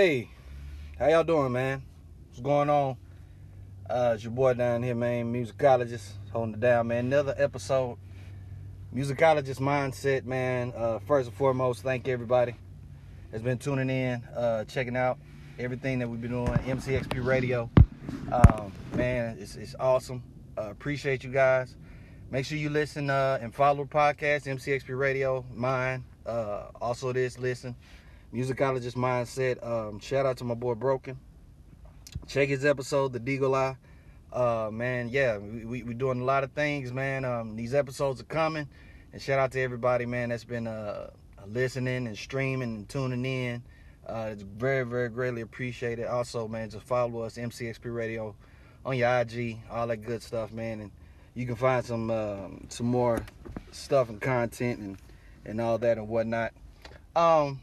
Hey, how y'all doing, man? What's going on? Uh, it's your boy down here, man, Musicologizt, holding it down, man. Another episode, Musicologizt mindset, man. Uh, first and foremost, thank everybody that's been tuning in, uh, checking out everything that we've been doing. MCXP Radio, um, man, it's, it's awesome. Uh, appreciate you guys. Make sure you listen uh, and follow the podcast, MCXP Radio, mine. Uh, also, this listen, Musicologizt mindset. Um, shout out to my boy Broken. Check his episode, The Deagle Eye. Uh, man, yeah, we, we we doing a lot of things, man. Um, these episodes are coming, and shout out to everybody, man, that's been uh listening and streaming and tuning in. Uh, it's very, very greatly appreciated. Also, man, just follow us, MCXP Radio, on your IG, all that good stuff, man. And you can find some um, some more stuff and content and and all that and whatnot. Um,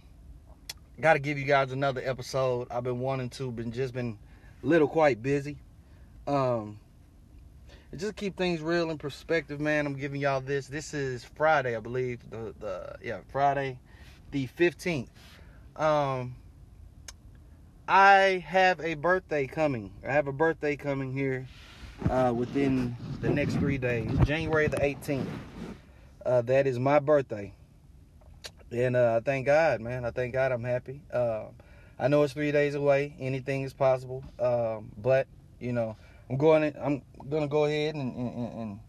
got to give you guys another episode. I've been wanting to, been just been a little quite busy. Um, just keep things real in perspective, man. I'm giving y'all this. This is Friday, I believe. The the yeah Friday, the 15th. Um, I have a birthday coming. I have a birthday coming here uh, within the next three days. January the 18th. Uh, that is my birthday. And uh, I thank God, man. I thank God I'm happy. Uh, I know it's three days away. Anything is possible. Um, but, you know, I'm going to, I'm gonna go ahead and, and, and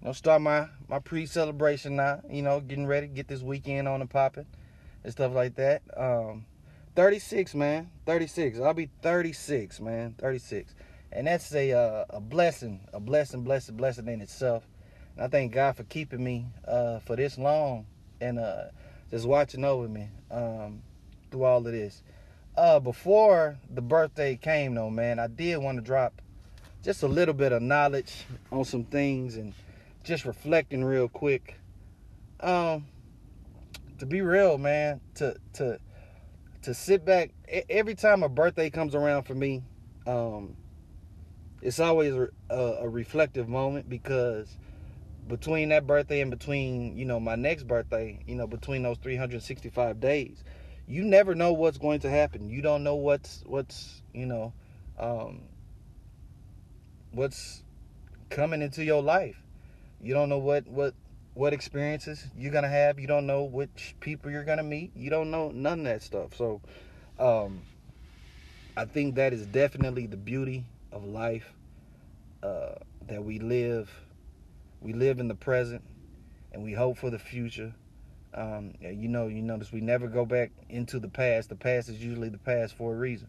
you know start my, my pre-celebration now. You know, getting ready, get this weekend on and popping and stuff like that. Um, 36, man. 36. I'll be 36, man. 36. And that's a uh, a blessing, a blessing, blessing, blessing in itself. And I thank God for keeping me uh, for this long and uh, just watching over me um, through all of this. Uh, before the birthday came, though, man, I did want to drop just a little bit of knowledge on some things and just reflecting real quick. Um, to be real, man, to to to sit back every time a birthday comes around for me, um, it's always a, a, reflective moment because between that birthday and between you know my next birthday, you know between those 365 days, you never know what's going to happen. You don't know what's what's you know um, what's coming into your life. You don't know what what what experiences you're gonna have. You don't know which people you're gonna meet. You don't know none of that stuff. So, um, I think that is definitely the beauty of life. Uh, that we live, we live in the present, and we hope for the future. Um, you know, you notice we never go back into the past. The past is usually the past for a reason.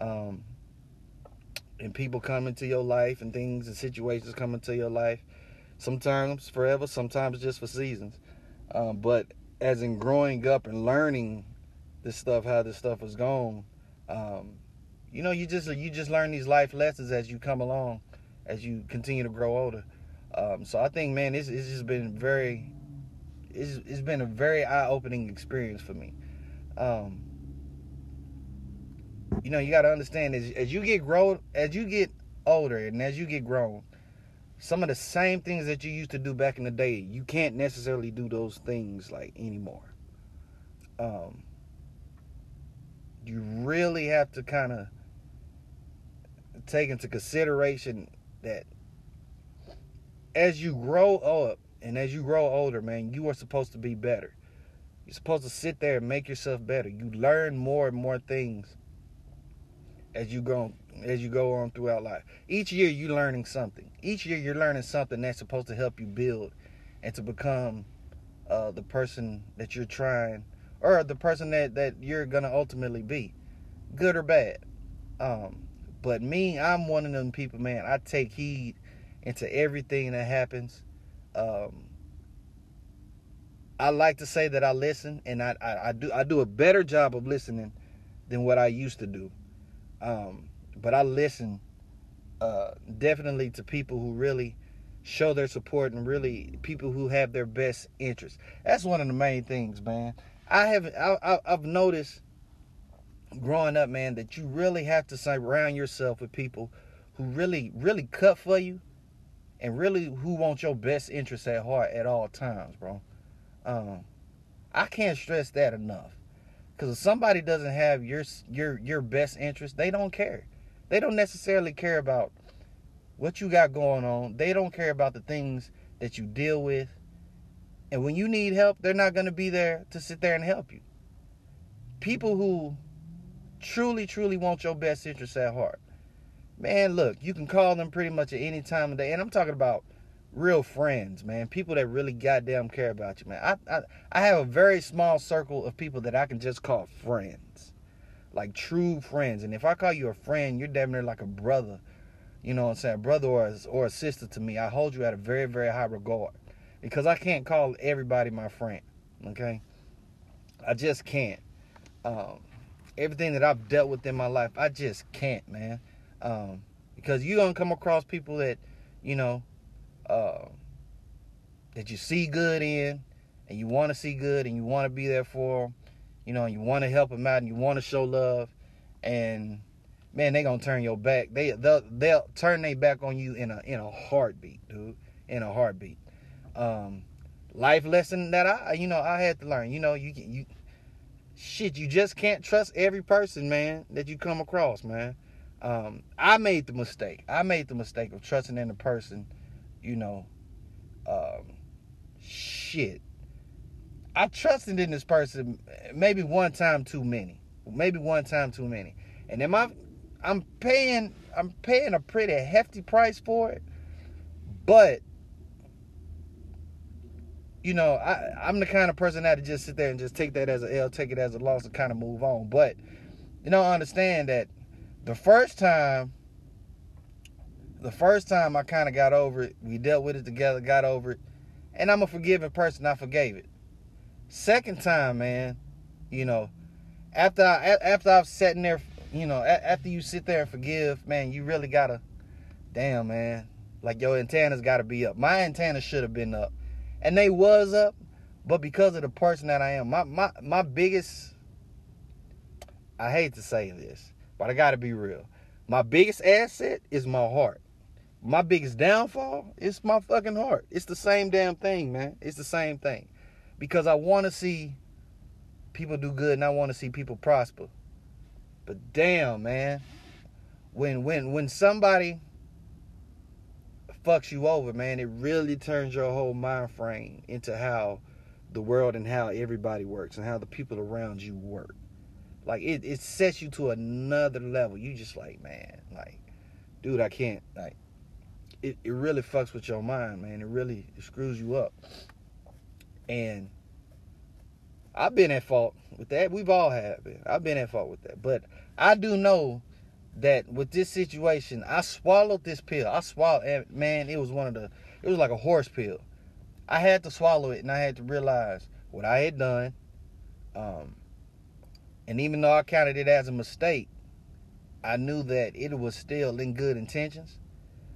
Um, and people come into your life, and things and situations come into your life sometimes forever, sometimes just for seasons. Um, but as in growing up and learning this stuff, how this stuff is going, um, you know, you just you just learn these life lessons as you come along, as you continue to grow older. Um, so I think, man, it's, it's just been very, it's, it's been a very eye-opening experience for me. Um, you know, you got to understand as, as you get grown, as you get older, and as you get grown, some of the same things that you used to do back in the day, you can't necessarily do those things like anymore. Um, you really have to kind of take into consideration that as you grow up and as you grow older, man, you are supposed to be better. You're supposed to sit there and make yourself better. You learn more and more things as you go as you go on throughout life. Each year you're learning something. Each year you're learning something that's supposed to help you build and to become uh, the person that you're trying or the person that, that you're gonna ultimately be. Good or bad. Um, but me, I'm one of them people, man. I take heed into everything that happens. Um, I like to say that I listen, and I, I, I, do I do a better job of listening than what I used to do. Um, but I listen uh, definitely to people who really show their support and really people who have their best interests. That's one of the main things, man. I have I, I've noticed growing up, man, that you really have to surround yourself with people who really really cut for you and really who want your best interest at heart at all times, bro. Um, I can't stress that enough. Because if somebody doesn't have your your your best interest, they don't care. They don't necessarily care about what you got going on. They don't care about the things that you deal with. And when you need help, they're not going to be there to sit there and help you. People who truly, truly want your best interest at heart. Man, look, you can call them pretty much at any time of day. And I'm talking about real friends, man. People that really goddamn care about you, man. I, I, I have a very small circle of people that I can just call friends. Like true friends. And if I call you a friend, you're damn near like a brother. You know what I'm saying? Brother or a, or a sister to me. I hold you at a very, very high regard. Because I can't call everybody my friend. Okay? I just can't. Um, everything that I've dealt with in my life, I just can't, man. Um, because you're to come across people that, you know, uh, that you see good in and you want to see good and you want to be there for them, you know, and you want to help them out and you want to show love and man, they gonna turn your back. They they'll, they'll turn their back on you in a in a heartbeat, dude. In a heartbeat. Um, life lesson that I you know I had to learn. You know you you shit you just can't trust every person, man, that you come across, man. Um, I made the mistake. I made the mistake of trusting in a person you know, um, shit. I trusted in this person maybe one time too many. Maybe one time too many. And am I I'm paying I'm paying a pretty hefty price for it. But you know, I, I'm the kind of person that just sit there and just take that as a L, take it as a loss, and kind of move on. But you know, I understand that the first time the first time I kind of got over it, we dealt with it together, got over it, and I'm a forgiving person. I forgave it. Second time, man, you know, after I after I've sat in there, you know, after you sit there and forgive, man, you really gotta, damn, man, like your antennas gotta be up. My antennas should have been up, and they was up, but because of the person that I am, my my my biggest, I hate to say this, but I gotta be real. My biggest asset is my heart my biggest downfall is my fucking heart. It's the same damn thing, man. It's the same thing. Because I want to see people do good and I want to see people prosper. But damn, man. When when when somebody fucks you over, man, it really turns your whole mind frame into how the world and how everybody works and how the people around you work. Like it, it sets you to another level. You just like, man, like, dude, I can't like it, it really fucks with your mind, man. It really it screws you up. And I've been at fault with that. We've all had been. I've been at fault with that. But I do know that with this situation, I swallowed this pill. I swallowed, man, it was one of the, it was like a horse pill. I had to swallow it and I had to realize what I had done. Um, and even though I counted it as a mistake, I knew that it was still in good intentions.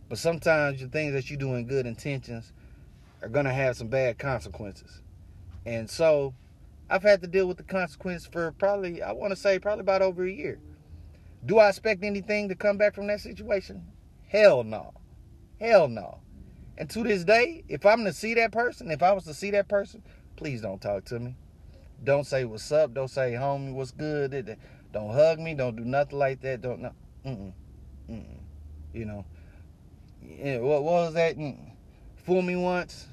But sometimes the things that you do in good intentions are gonna have some bad consequences. And so I've had to deal with the consequence for probably, I wanna say probably about over a year. Do I expect anything to come back from that situation? Hell no. Hell no. And to this day, if I'm to see that person, if I was to see that person, please don't talk to me. Don't say what's up. Don't say homie, what's good. Don't hug me. Don't do nothing like that. Don't no. Mm-mm. Mm-mm. You know, yeah, what, what was that? Mm, fool me once,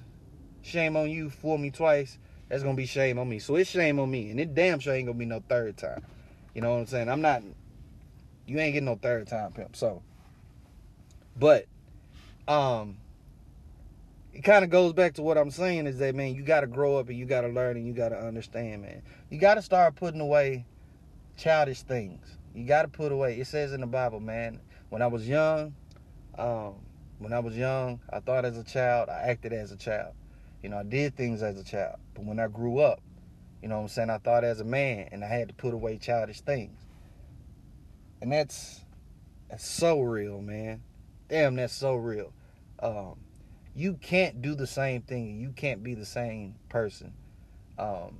shame on you. Fool me twice, that's gonna be shame on me. So it's shame on me, and it damn sure ain't gonna be no third time. You know what I'm saying? I'm not. You ain't getting no third time, pimp. So, but, um, it kind of goes back to what I'm saying is that man, you got to grow up and you got to learn and you got to understand, man. You got to start putting away childish things. You got to put away. It says in the Bible, man. When I was young, um, when I was young, I thought as a child, I acted as a child. You know, I did things as a child. But when I grew up, you know what I'm saying, I thought as a man and I had to put away childish things. And that's that's so real, man. Damn, that's so real. Um, you can't do the same thing. You can't be the same person um,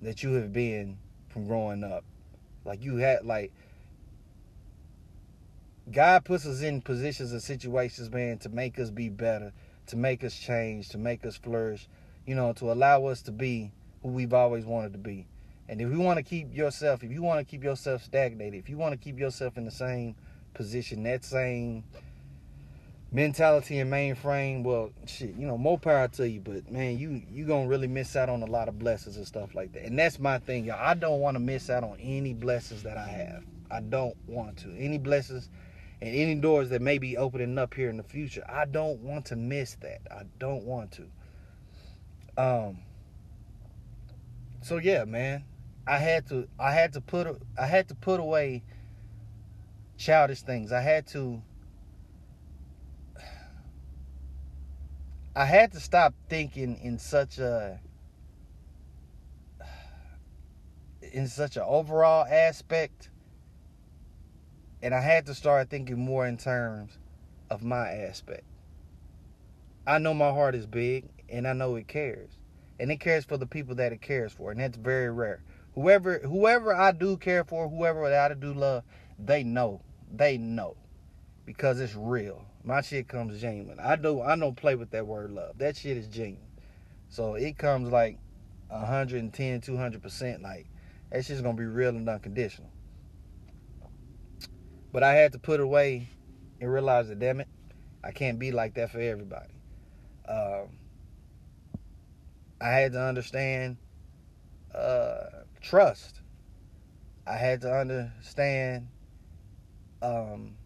that you have been from growing up. Like you had, like God puts us in positions and situations, man, to make us be better, to make us change, to make us flourish, you know, to allow us to be who we've always wanted to be. And if you want to keep yourself, if you want to keep yourself stagnated, if you want to keep yourself in the same position, that same mentality and mainframe, well, shit, you know, more power to you. But man, you you gonna really miss out on a lot of blessings and stuff like that. And that's my thing, y'all. I don't want to miss out on any blessings that I have. I don't want to. Any blessings and any doors that may be opening up here in the future. I don't want to miss that. I don't want to. Um. So yeah, man. I had to I had to put I had to put away childish things. I had to I had to stop thinking in such a in such an overall aspect and I had to start thinking more in terms of my aspect. I know my heart is big and I know it cares. And it cares for the people that it cares for, and that's very rare. Whoever whoever I do care for, whoever I do love, they know. They know. Because it's real. My shit comes genuine. I do I don't play with that word love. That shit is genuine. So it comes like 110, 200%. Like, that's just going to be real and unconditional. But I had to put away and realize that, damn it, I can't be like that for everybody. Um, I had to understand uh, trust. I had to understand um,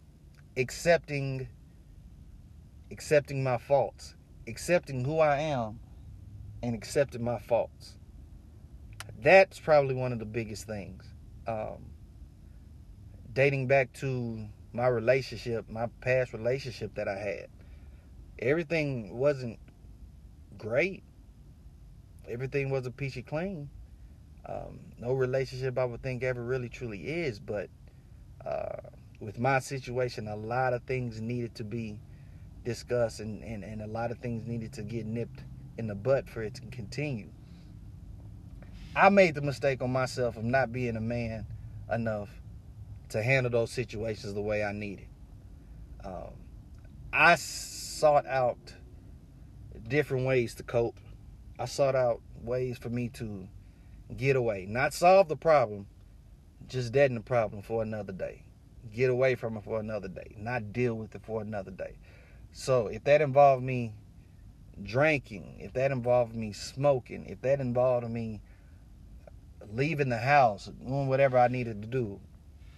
accepting accepting my faults, accepting who I am, and accepting my faults. That's probably one of the biggest things. Um, dating back to my relationship, my past relationship that I had, everything wasn't great. Everything wasn't peachy clean. Um, no relationship I would think ever really truly is, but uh, with my situation, a lot of things needed to be discussed and, and, and a lot of things needed to get nipped in the butt for it to continue. I made the mistake on myself of not being a man enough to handle those situations the way I needed. Um, I sought out different ways to cope. I sought out ways for me to get away, not solve the problem, just deaden the problem for another day. Get away from it for another day, not deal with it for another day. So if that involved me drinking, if that involved me smoking, if that involved me leaving the house, doing whatever I needed to do,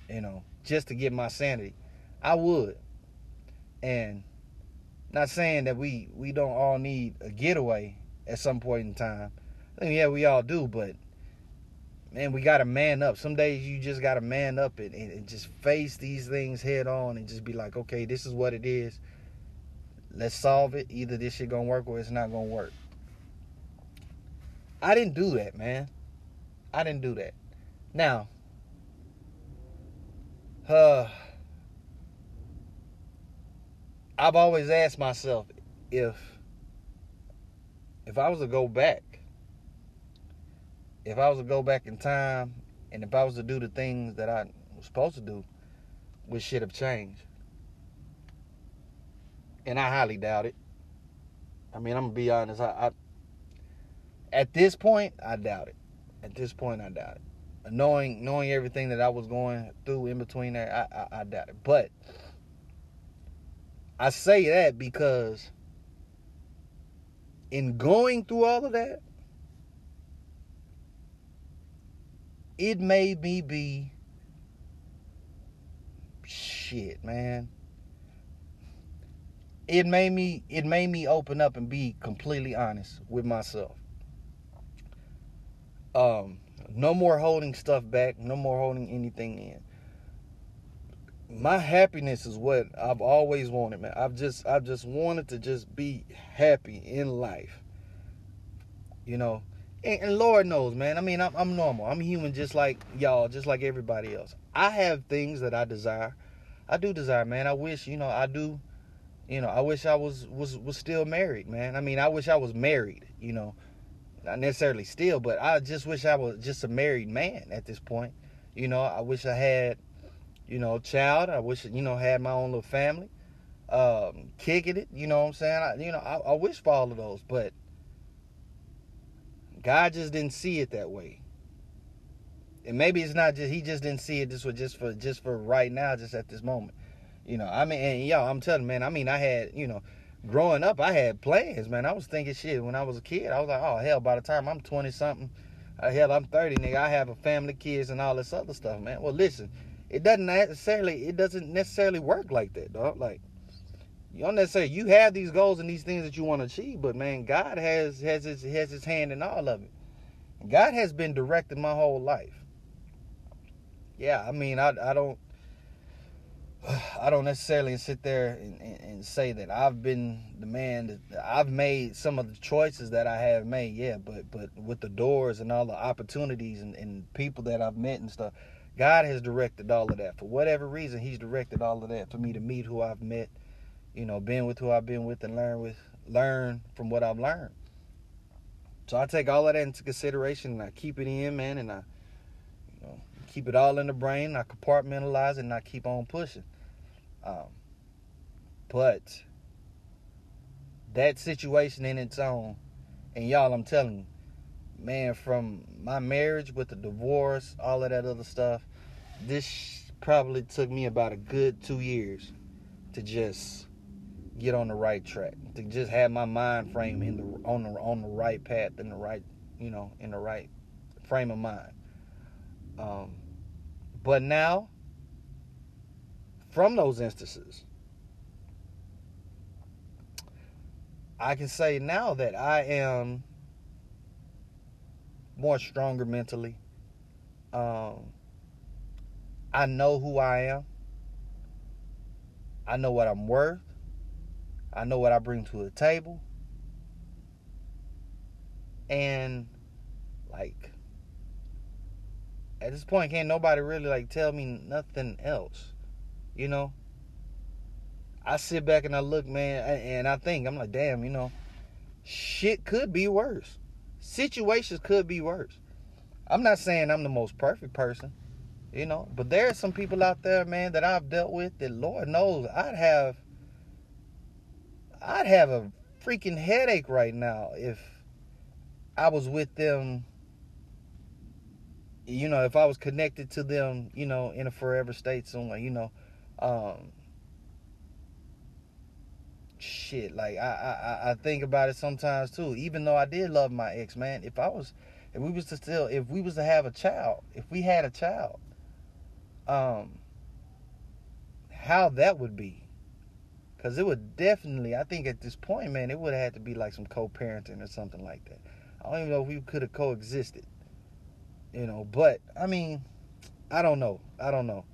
you know, just to get my sanity, I would. And not saying that we we don't all need a getaway at some point in time. I mean, yeah, we all do, but man, we got to man up. Some days you just got to man up and, and, and, just face these things head on and just be like, okay, this is what it is. Let's solve it. Either this shit gonna work or it's not gonna work. I didn't do that, man. I didn't do that. Now, uh, I've always asked myself if if I was to go back, if I was to go back in time, and if I was to do the things that I was supposed to do, would shit have changed? And I highly doubt it. I mean, I'm gonna be honest. I, I at this point, I doubt it. At this point, I doubt it. Knowing knowing everything that I was going through in between there, I, I, I doubt it. But I say that because in going through all of that, it made me be shit, man it made me it made me open up and be completely honest with myself. Um, no more holding stuff back, no more holding anything in. My happiness is what I've always wanted, man. I've just I've just wanted to just be happy in life. You know, and, and Lord knows, man. I mean, I'm, I'm normal. I'm human, just like y'all, just like everybody else. I have things that I desire. I do desire, man. I wish, you know, I do you know, I wish I was was was still married, man. I mean, I wish I was married, you know. Not necessarily still, but I just wish I was just a married man at this point. You know, I wish I had, you know, child. I wish, you know, had my own little family. Um, kicking it, you know what I'm saying? I, you know, I, I wish for all of those, but God just didn't see it that way. and maybe it's not just he just didn't see it this was just for just for right now, just at this moment. You know, I mean, and y'all, I'm telling man, I mean, I had, you know, growing up, I had plans, man. I was thinking shit when I was a kid. I was like, oh hell, by the time I'm 20 something, uh, hell, I'm 30, nigga. I have a family, kids, and all this other stuff, man. Well, listen, it doesn't necessarily, it doesn't necessarily work like that, dog. Like, you don't necessarily, you have these goals and these things that you want to achieve, but man, God has has his has his hand in all of it. God has been directing my whole life. Yeah, I mean, I I don't I don't necessarily sit there and, and, and, say that I've been the man that I've made some of the choices that I have made, yeah, but but with the doors and all the opportunities and, and people that I've met and stuff, God has directed all of that. For whatever reason, He's directed all of that for me to meet who I've met, you know, been with who I've been with and learn with learn from what I've learned. So I take all of that into consideration and I keep it in, man, and I you know keep it all in the brain, I compartmentalize it and I keep on pushing. Um, but that situation in its own, and y'all, I'm telling you, man, from my marriage with the divorce, all of that other stuff, this probably took me about a good two years to just get on the right track, to just have my mind frame in the on the on the right path, in the right, you know, in the right frame of mind. Um, but now from those instances. I can say now that I am more stronger mentally. Um, I know who I am. I know what I'm worth. I know what I bring to the table. And like at this point can't nobody really like tell me nothing else. You know, I sit back and I look, man, and I think I'm like, damn, you know, shit could be worse. Situations could be worse. I'm not saying I'm the most perfect person, you know, but there are some people out there, man, that I've dealt with that Lord knows I'd have I'd have a freaking headache right now if I was with them you know, if I was connected to them, you know, in a forever state somewhere, you know, um, shit, like I, I I think about it sometimes too. Even though I did love my ex, man, if I was, if we was to still, if we was to have a child, if we had a child, um, how that would be, because it would definitely, I think at this point, man, it would have had to be like some co-parenting or something like that. I don't even know if we could have coexisted, you know. But I mean, I don't know. I don't know.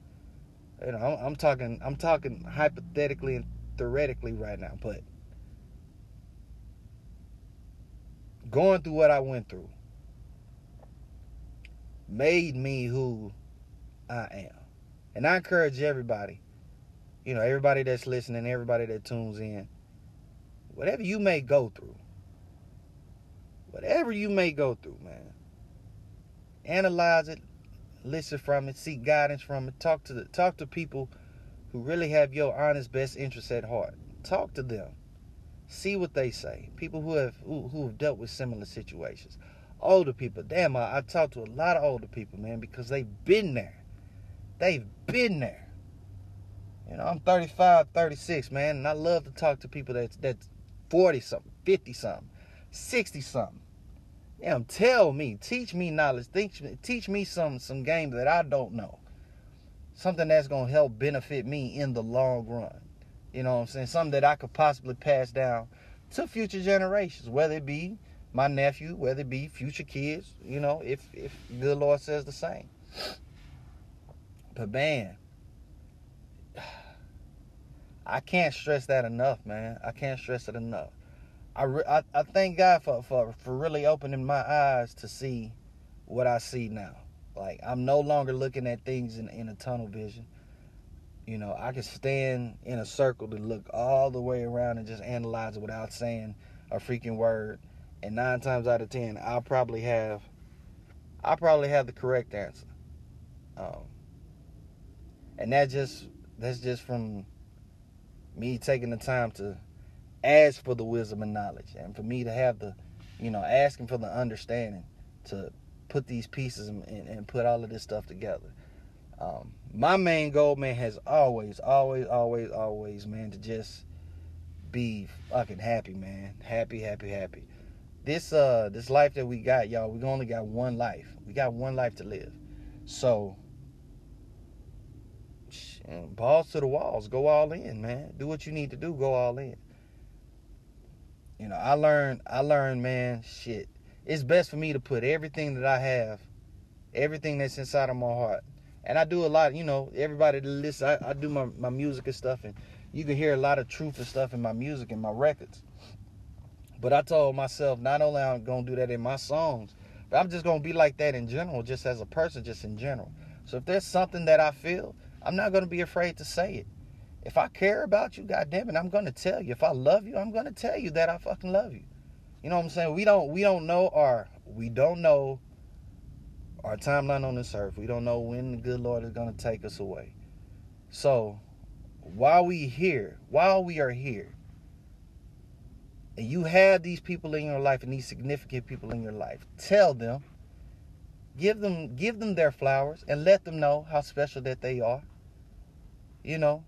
You know, I'm, I'm talking, I'm talking hypothetically and theoretically right now, but going through what I went through made me who I am. And I encourage everybody, you know, everybody that's listening, everybody that tunes in, whatever you may go through, whatever you may go through, man, analyze it, listen from it, seek guidance from it, talk to the talk to people who really have your honest best interests at heart. Talk to them. See what they say. People who have who, who have dealt with similar situations. Older people. Damn, I, I talk to a lot of older people, man, because they've been there. They've been there. You know, I'm 35, 36, man, and I love to talk to people that's that's 40 something, 50 something, 60 something. Damn, tell me, teach me knowledge, teach me, teach me some some game that I don't know. Something that's gonna help benefit me in the long run. You know what I'm saying? Something that I could possibly pass down to future generations, whether it be my nephew, whether it be future kids, you know, if if good Lord says the same. But man, I can't stress that enough, man. I can't stress it enough. I, I, I thank God for, for, for really opening my eyes to see what I see now. Like I'm no longer looking at things in, in a tunnel vision. You know, I can stand in a circle to look all the way around and just analyze it without saying a freaking word. And nine times out of ten, I'll probably have I probably have the correct answer. Um, and that just that's just from me taking the time to ask for the wisdom and knowledge and for me to have the you know asking for the understanding to put these pieces and, and put all of this stuff together. Um, my main goal, man, has always, always, always, always, man, to just be fucking happy, man. Happy, happy, happy. This uh this life that we got, y'all, we only got one life. We got one life to live. So balls to the walls, go all in, man. Do what you need to do, go all in. You know, I learned I learned, man, shit. It's best for me to put everything that I have, everything that's inside of my heart. And I do a lot, you know, everybody that listens, I, I do my, my music and stuff and you can hear a lot of truth and stuff in my music and my records. But I told myself not only I'm gonna do that in my songs, but I'm just gonna be like that in general, just as a person, just in general. So if there's something that I feel, I'm not gonna be afraid to say it. If I care about you, goddamn it, I'm gonna tell you. If I love you, I'm gonna tell you that I fucking love you. You know what I'm saying? We don't we don't know our we don't know our timeline on this earth. We don't know when the good Lord is gonna take us away. So while we here, while we are here, and you have these people in your life and these significant people in your life, tell them, give them, give them their flowers and let them know how special that they are. You know.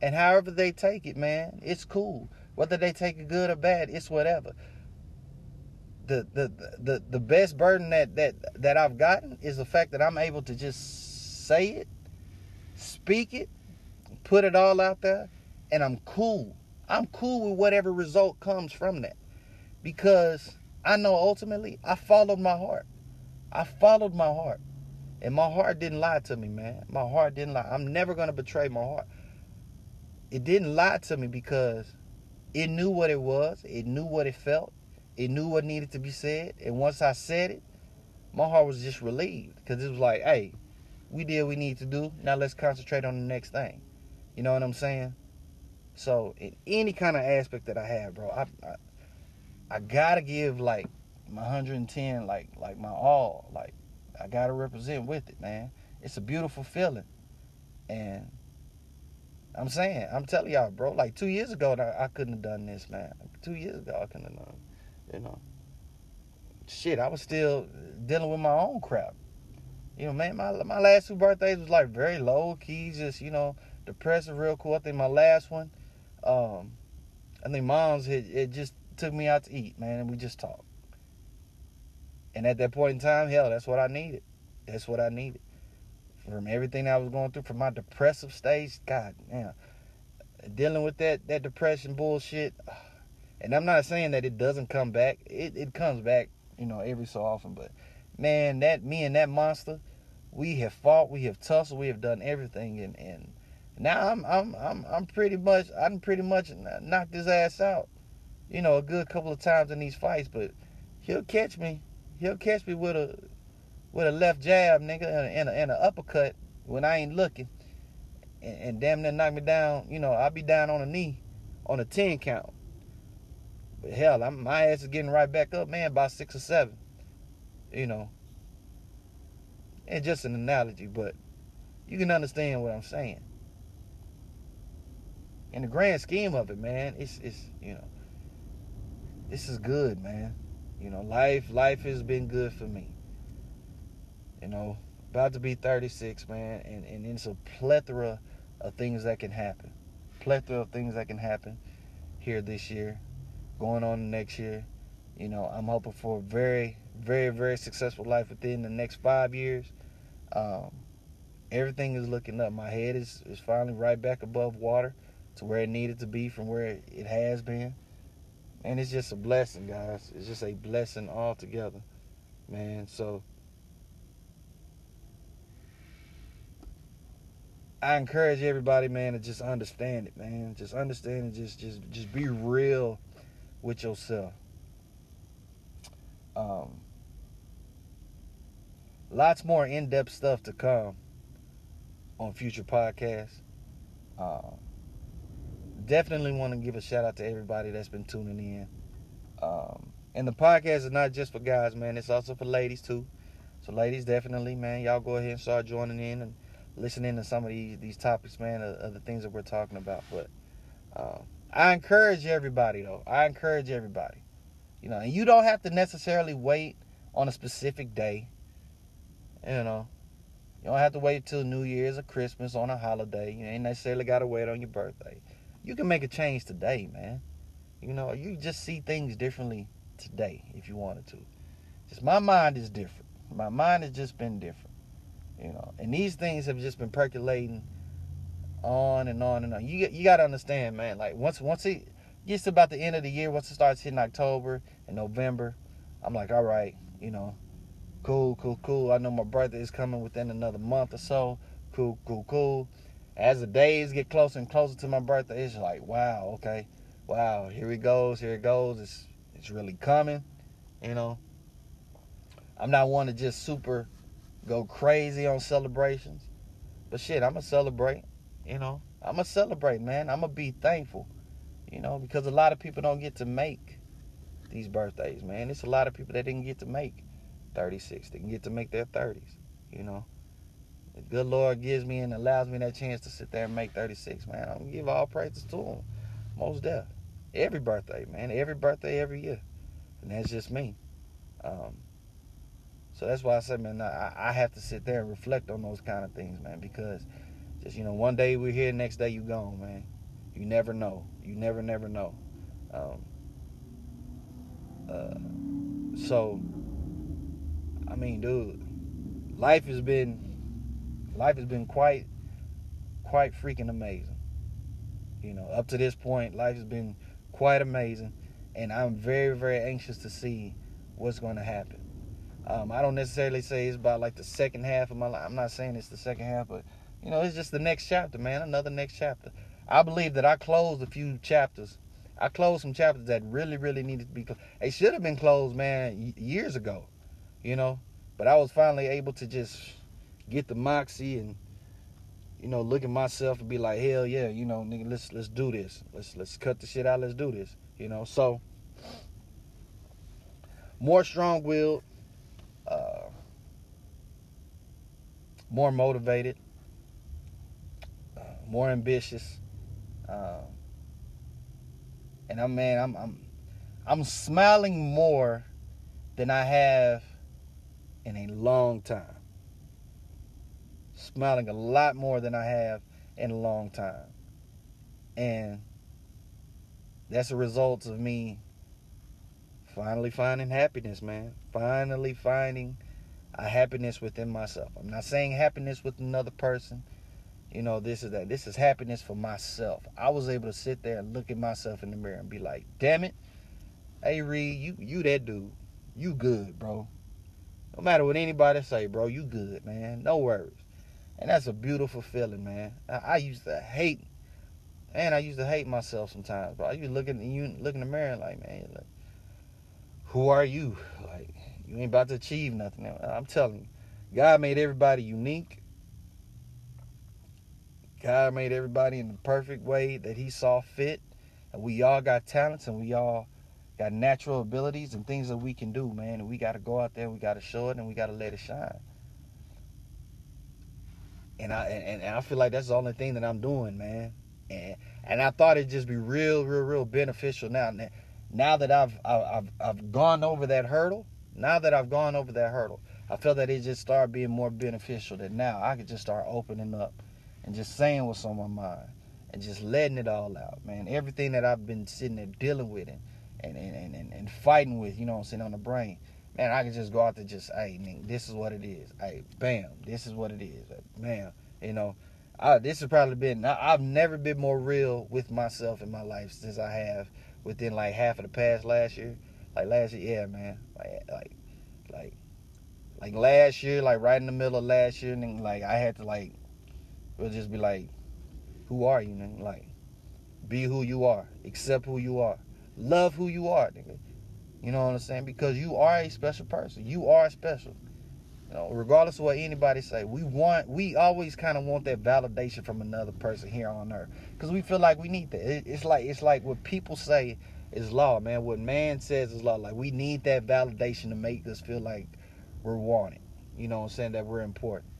And however they take it, man, it's cool. Whether they take it good or bad, it's whatever. The the the the best burden that that that I've gotten is the fact that I'm able to just say it, speak it, put it all out there, and I'm cool. I'm cool with whatever result comes from that. Because I know ultimately I followed my heart. I followed my heart. And my heart didn't lie to me, man. My heart didn't lie. I'm never going to betray my heart. It didn't lie to me because it knew what it was, it knew what it felt, it knew what needed to be said. And once I said it, my heart was just relieved because it was like, hey, we did what we need to do. Now let's concentrate on the next thing. You know what I'm saying? So in any kind of aspect that I have, bro, I, I I, gotta give like my 110, like like my all. Like I gotta represent with it, man. It's a beautiful feeling, and I'm saying, I'm telling y'all, bro. Like two years ago, I, couldn't have done this, man. Two years ago, I couldn't have done. You know, shit, I was still dealing with my own crap. You know, man, my my last two birthdays was like very low key, just you know, depressive real cool. I think my last one, um, I think mom's it, it just took me out to eat, man, and we just talked. And at that point in time, hell, that's what I needed. That's what I needed. From everything I was going through, from my depressive stage, God damn. Dealing with that that depression bullshit. And I'm not saying that it doesn't come back. It it comes back, you know, every so often. But man, that me and that monster, we have fought, we have tussled, we have done everything and and now I'm I'm I'm I'm pretty much I'm pretty much knocked his ass out. You know, a good couple of times in these fights, but he'll catch me. He'll catch me with a with a left jab, nigga, and a, and an uppercut when I ain't looking, and, and damn near knock me down. You know, I'll be down on a knee, on a ten count. But hell, I'm, my ass is getting right back up, man, by six or seven. You know, and just an analogy, but you can understand what I'm saying in the grand scheme of it, man, it's it's you know, this is good, man. You know, life life has been good for me. You know, about to be 36, man, and, and it's a plethora of things that can happen. Plethora of things that can happen here this year, going on next year. You know, I'm hoping for a very, very, very successful life within the next five years. Um, everything is looking up. My head is, is finally right back above water to where it needed to be from where it has been. And it's just a blessing, guys. It's just a blessing altogether, man. So I encourage everybody, man, to just understand it, man. Just understand it. Just, just, just be real with yourself. Um, lots more in-depth stuff to come on future podcasts. Um, definitely want to give a shout out to everybody that's been tuning in. Um, and the podcast is not just for guys, man. It's also for ladies too. So, ladies, definitely, man, y'all go ahead and start joining in and listening to some of these these topics, man, of, of the things that we're talking about. But uh, I encourage everybody, though. I encourage everybody. You know, and you don't have to necessarily wait on a specific day. You know, you don't have to wait till New Year's or Christmas on a holiday. You ain't necessarily got to wait on your birthday. You can make a change today, man. You know, you just see things differently today if you wanted to. Just my mind is different. My mind has just been different. You know, and these things have just been percolating on and on and on. You you got to understand, man. Like once once it gets about the end of the year, once it starts hitting October and November, I'm like, all right, you know, cool, cool, cool. I know my birthday is coming within another month or so. Cool, cool, cool. As the days get closer and closer to my birthday, it's like, wow, okay, wow, here it goes, here it goes. It's it's really coming, you know. I'm not one to just super go crazy on celebrations, but shit, I'm gonna celebrate. You know, I'm gonna celebrate, man. I'm gonna be thankful. You know, because a lot of people don't get to make these birthdays, man. It's a lot of people that didn't get to make 36. They can get to make their 30s. You know, the good Lord gives me and allows me that chance to sit there and make 36, man. I'm gonna give all praises to Him. Most deaf. Every birthday, man. Every birthday, every year, and that's just me. Um, so that's why I said, man, I, I have to sit there and reflect on those kind of things, man, because just you know, one day we're here, next day you gone, man. You never know. You never, never know. Um, uh, so, I mean, dude, life has been life has been quite quite freaking amazing. You know, up to this point, life has been quite amazing, and I'm very, very anxious to see what's going to happen. Um, I don't necessarily say it's about like the second half of my life. I'm not saying it's the second half, but you know, it's just the next chapter, man. Another next chapter. I believe that I closed a few chapters. I closed some chapters that really, really needed to be closed. They should have been closed, man, years ago. You know, but I was finally able to just get the moxie and you know look at myself and be like, hell yeah, you know, nigga, let's let's do this. Let's let's cut the shit out. Let's do this. You know, so more strong-willed uh, more motivated, uh, more ambitious, uh, and I'm man, I'm I'm I'm smiling more than I have in a long time. Smiling a lot more than I have in a long time, and that's a result of me finally finding happiness, man. Finally finding a happiness within myself. I'm not saying happiness with another person. You know, this is that. This is happiness for myself. I was able to sit there and look at myself in the mirror and be like, damn it. Hey Reed, you you that dude. You good, bro. No matter what anybody say, bro, you good, man. No worries. And that's a beautiful feeling, man. I, I used to hate, man. I used to hate myself sometimes, bro. I used to look in you look in the mirror like, man, like, who are you? Like, you ain't about to achieve nothing. I'm telling you, God made everybody unique. God made everybody in the perfect way that He saw fit. And we all got talents and we all got natural abilities and things that we can do, man. And we got to go out there, we got to show it, and we got to let it shine. And I and, and I feel like that's the only thing that I'm doing, man. And and I thought it'd just be real, real, real beneficial now now that I've, I've I've gone over that hurdle, now that I've gone over that hurdle, I feel that it just started being more beneficial. That now I could just start opening up and just saying what's on my mind and just letting it all out, man. Everything that I've been sitting there dealing with and and and, and, and fighting with, you know, I'm saying on the brain. Man, I can just go out there just, hey, this is what it is. Hey, bam, this is what it is. Bam, you know. I, this has probably been. I, I've never been more real with myself in my life since I have within like half of the past last year. Like last year, yeah, man. Like like like like last year, like right in the middle of last year, and like I had to like it would just be like, who are you, nigga? Like, be who you are, accept who you are, love who you are, nigga. You know what I'm saying? Because you are a special person. You are special. You know, regardless of what anybody say, we want, we always kind of want that validation from another person here on earth, because we feel like we need that. It, it's like it's like what people say is law, man. What man says is law. Like we need that validation to make us feel like we're wanted. You know what I'm saying? That we're important.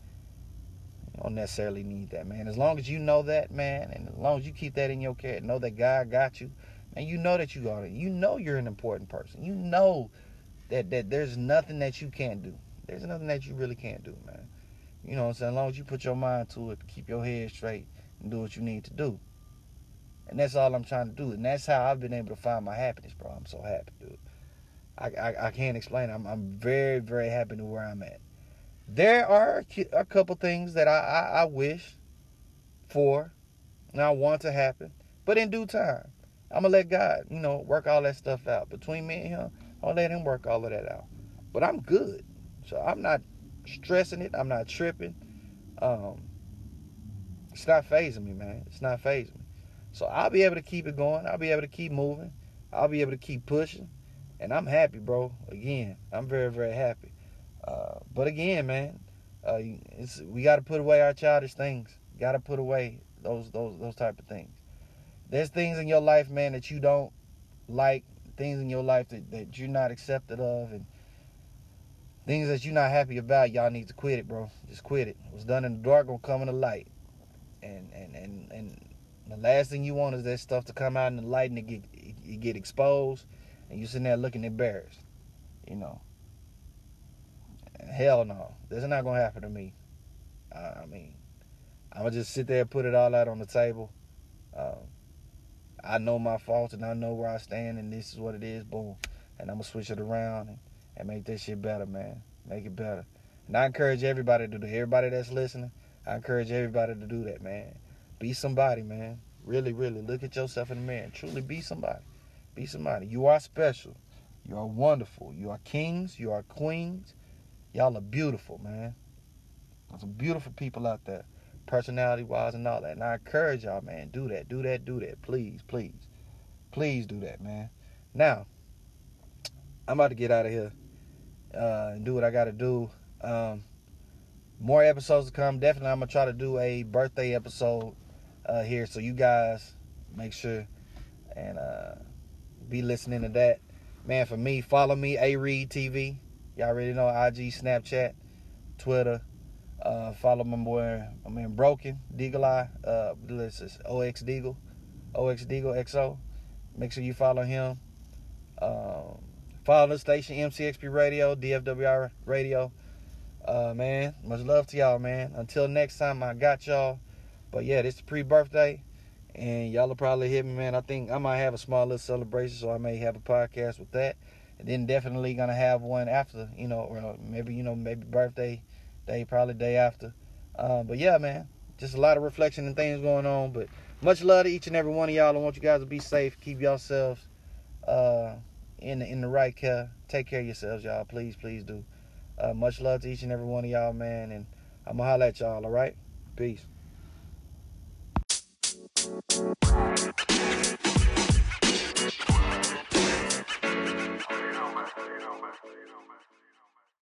You don't necessarily need that, man. As long as you know that, man, and as long as you keep that in your care, know that God got you, and you know that you got it. You know you're an important person. You know that that there's nothing that you can't do. There's nothing that you really can't do, man. You know what I'm saying? As long as you put your mind to it, keep your head straight, and do what you need to do. And that's all I'm trying to do. And that's how I've been able to find my happiness, bro. I'm so happy, dude. I, I, I can't explain. I'm, I'm very, very happy to where I'm at. There are a couple things that I, I, I wish for and I want to happen. But in due time, I'm going to let God, you know, work all that stuff out. Between me and Him, I'll let Him work all of that out. But I'm good. So I'm not stressing it. I'm not tripping. Um, it's not fazing me, man. It's not fazing me. So I'll be able to keep it going. I'll be able to keep moving. I'll be able to keep pushing. And I'm happy, bro. Again, I'm very, very happy. Uh, but again, man, uh, we got to put away our childish things. Got to put away those those those type of things. There's things in your life, man, that you don't like. Things in your life that, that you're not accepted of, and things that you're not happy about. Y'all need to quit it, bro. Just quit it. What's done in the dark gonna come in the light. And and and and the last thing you want is that stuff to come out in the light and it get it get exposed, and you sitting there looking embarrassed. You know. Hell no, this is not gonna happen to me. I mean, I'm gonna just sit there and put it all out on the table. Um, I know my faults and I know where I stand, and this is what it is. Boom, and I'm gonna switch it around and, and make this shit better, man. Make it better. And I encourage everybody to do. Everybody that's listening, I encourage everybody to do that, man. Be somebody, man. Really, really look at yourself in the mirror. Truly be somebody. Be somebody. You are special. You are wonderful. You are kings. You are queens. Y'all are beautiful, man. There's some beautiful people out there personality wise and all that. And I encourage y'all, man, do that, do that, do that. Please, please. Please do that, man. Now, I'm about to get out of here uh, and do what I got to do. Um, more episodes to come. Definitely, I'm to try to do a birthday episode uh, here. So you guys make sure and uh, be listening to that. Man, for me, follow me, A Reed TV. Y'all already know IG, Snapchat, Twitter, uh, follow my boy, my man Broken, Deagle Eye. Uh, this is OX Deagle, OX Deagle XO. Make sure you follow him. Um, follow the station, MCXP Radio, DFWR Radio. Uh, man, much love to y'all, man. Until next time, I got y'all. But yeah, this is pre-birthday, and y'all will probably hit me, man. I think I might have a small little celebration, so I may have a podcast with that, and then definitely gonna have one after, you know, or maybe you know, maybe birthday day, probably day after. Um, but yeah, man, just a lot of reflection and things going on. But much love to each and every one of y'all. I want you guys to be safe. Keep yourselves uh, in the, in the right care. Take care of yourselves, y'all. Please, please do. Uh, much love to each and every one of y'all, man. And I'm gonna holler at y'all. All right, peace. Bye.